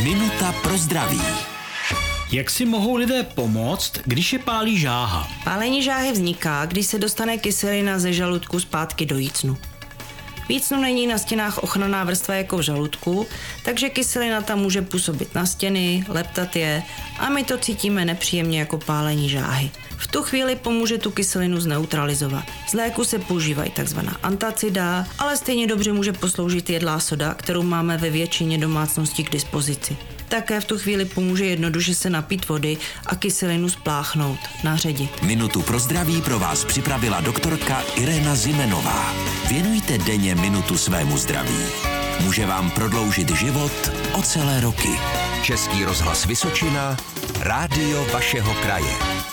Minuta pro zdraví. Jak si mohou lidé pomoct, když je pálí žáha? Pálení žáhy vzniká, když se dostane kyselina ze žaludku zpátky do jícnu. Vícnu není na stěnách ochranná vrstva jako v žaludku, takže kyselina tam může působit na stěny, leptat je a my to cítíme nepříjemně jako pálení žáhy. V tu chvíli pomůže tu kyselinu zneutralizovat. Z léku se používají tzv. antacida, ale stejně dobře může posloužit jedlá soda, kterou máme ve většině domácností k dispozici. Také v tu chvíli pomůže jednoduše se napít vody a kyselinu spláchnout, naředit. Minutu pro zdraví pro vás připravila doktorka Irena Zimenová. Věnujte denně minutu svému zdraví. Může vám prodloužit život o celé roky. Český rozhlas Vysočina, rádio vašeho kraje.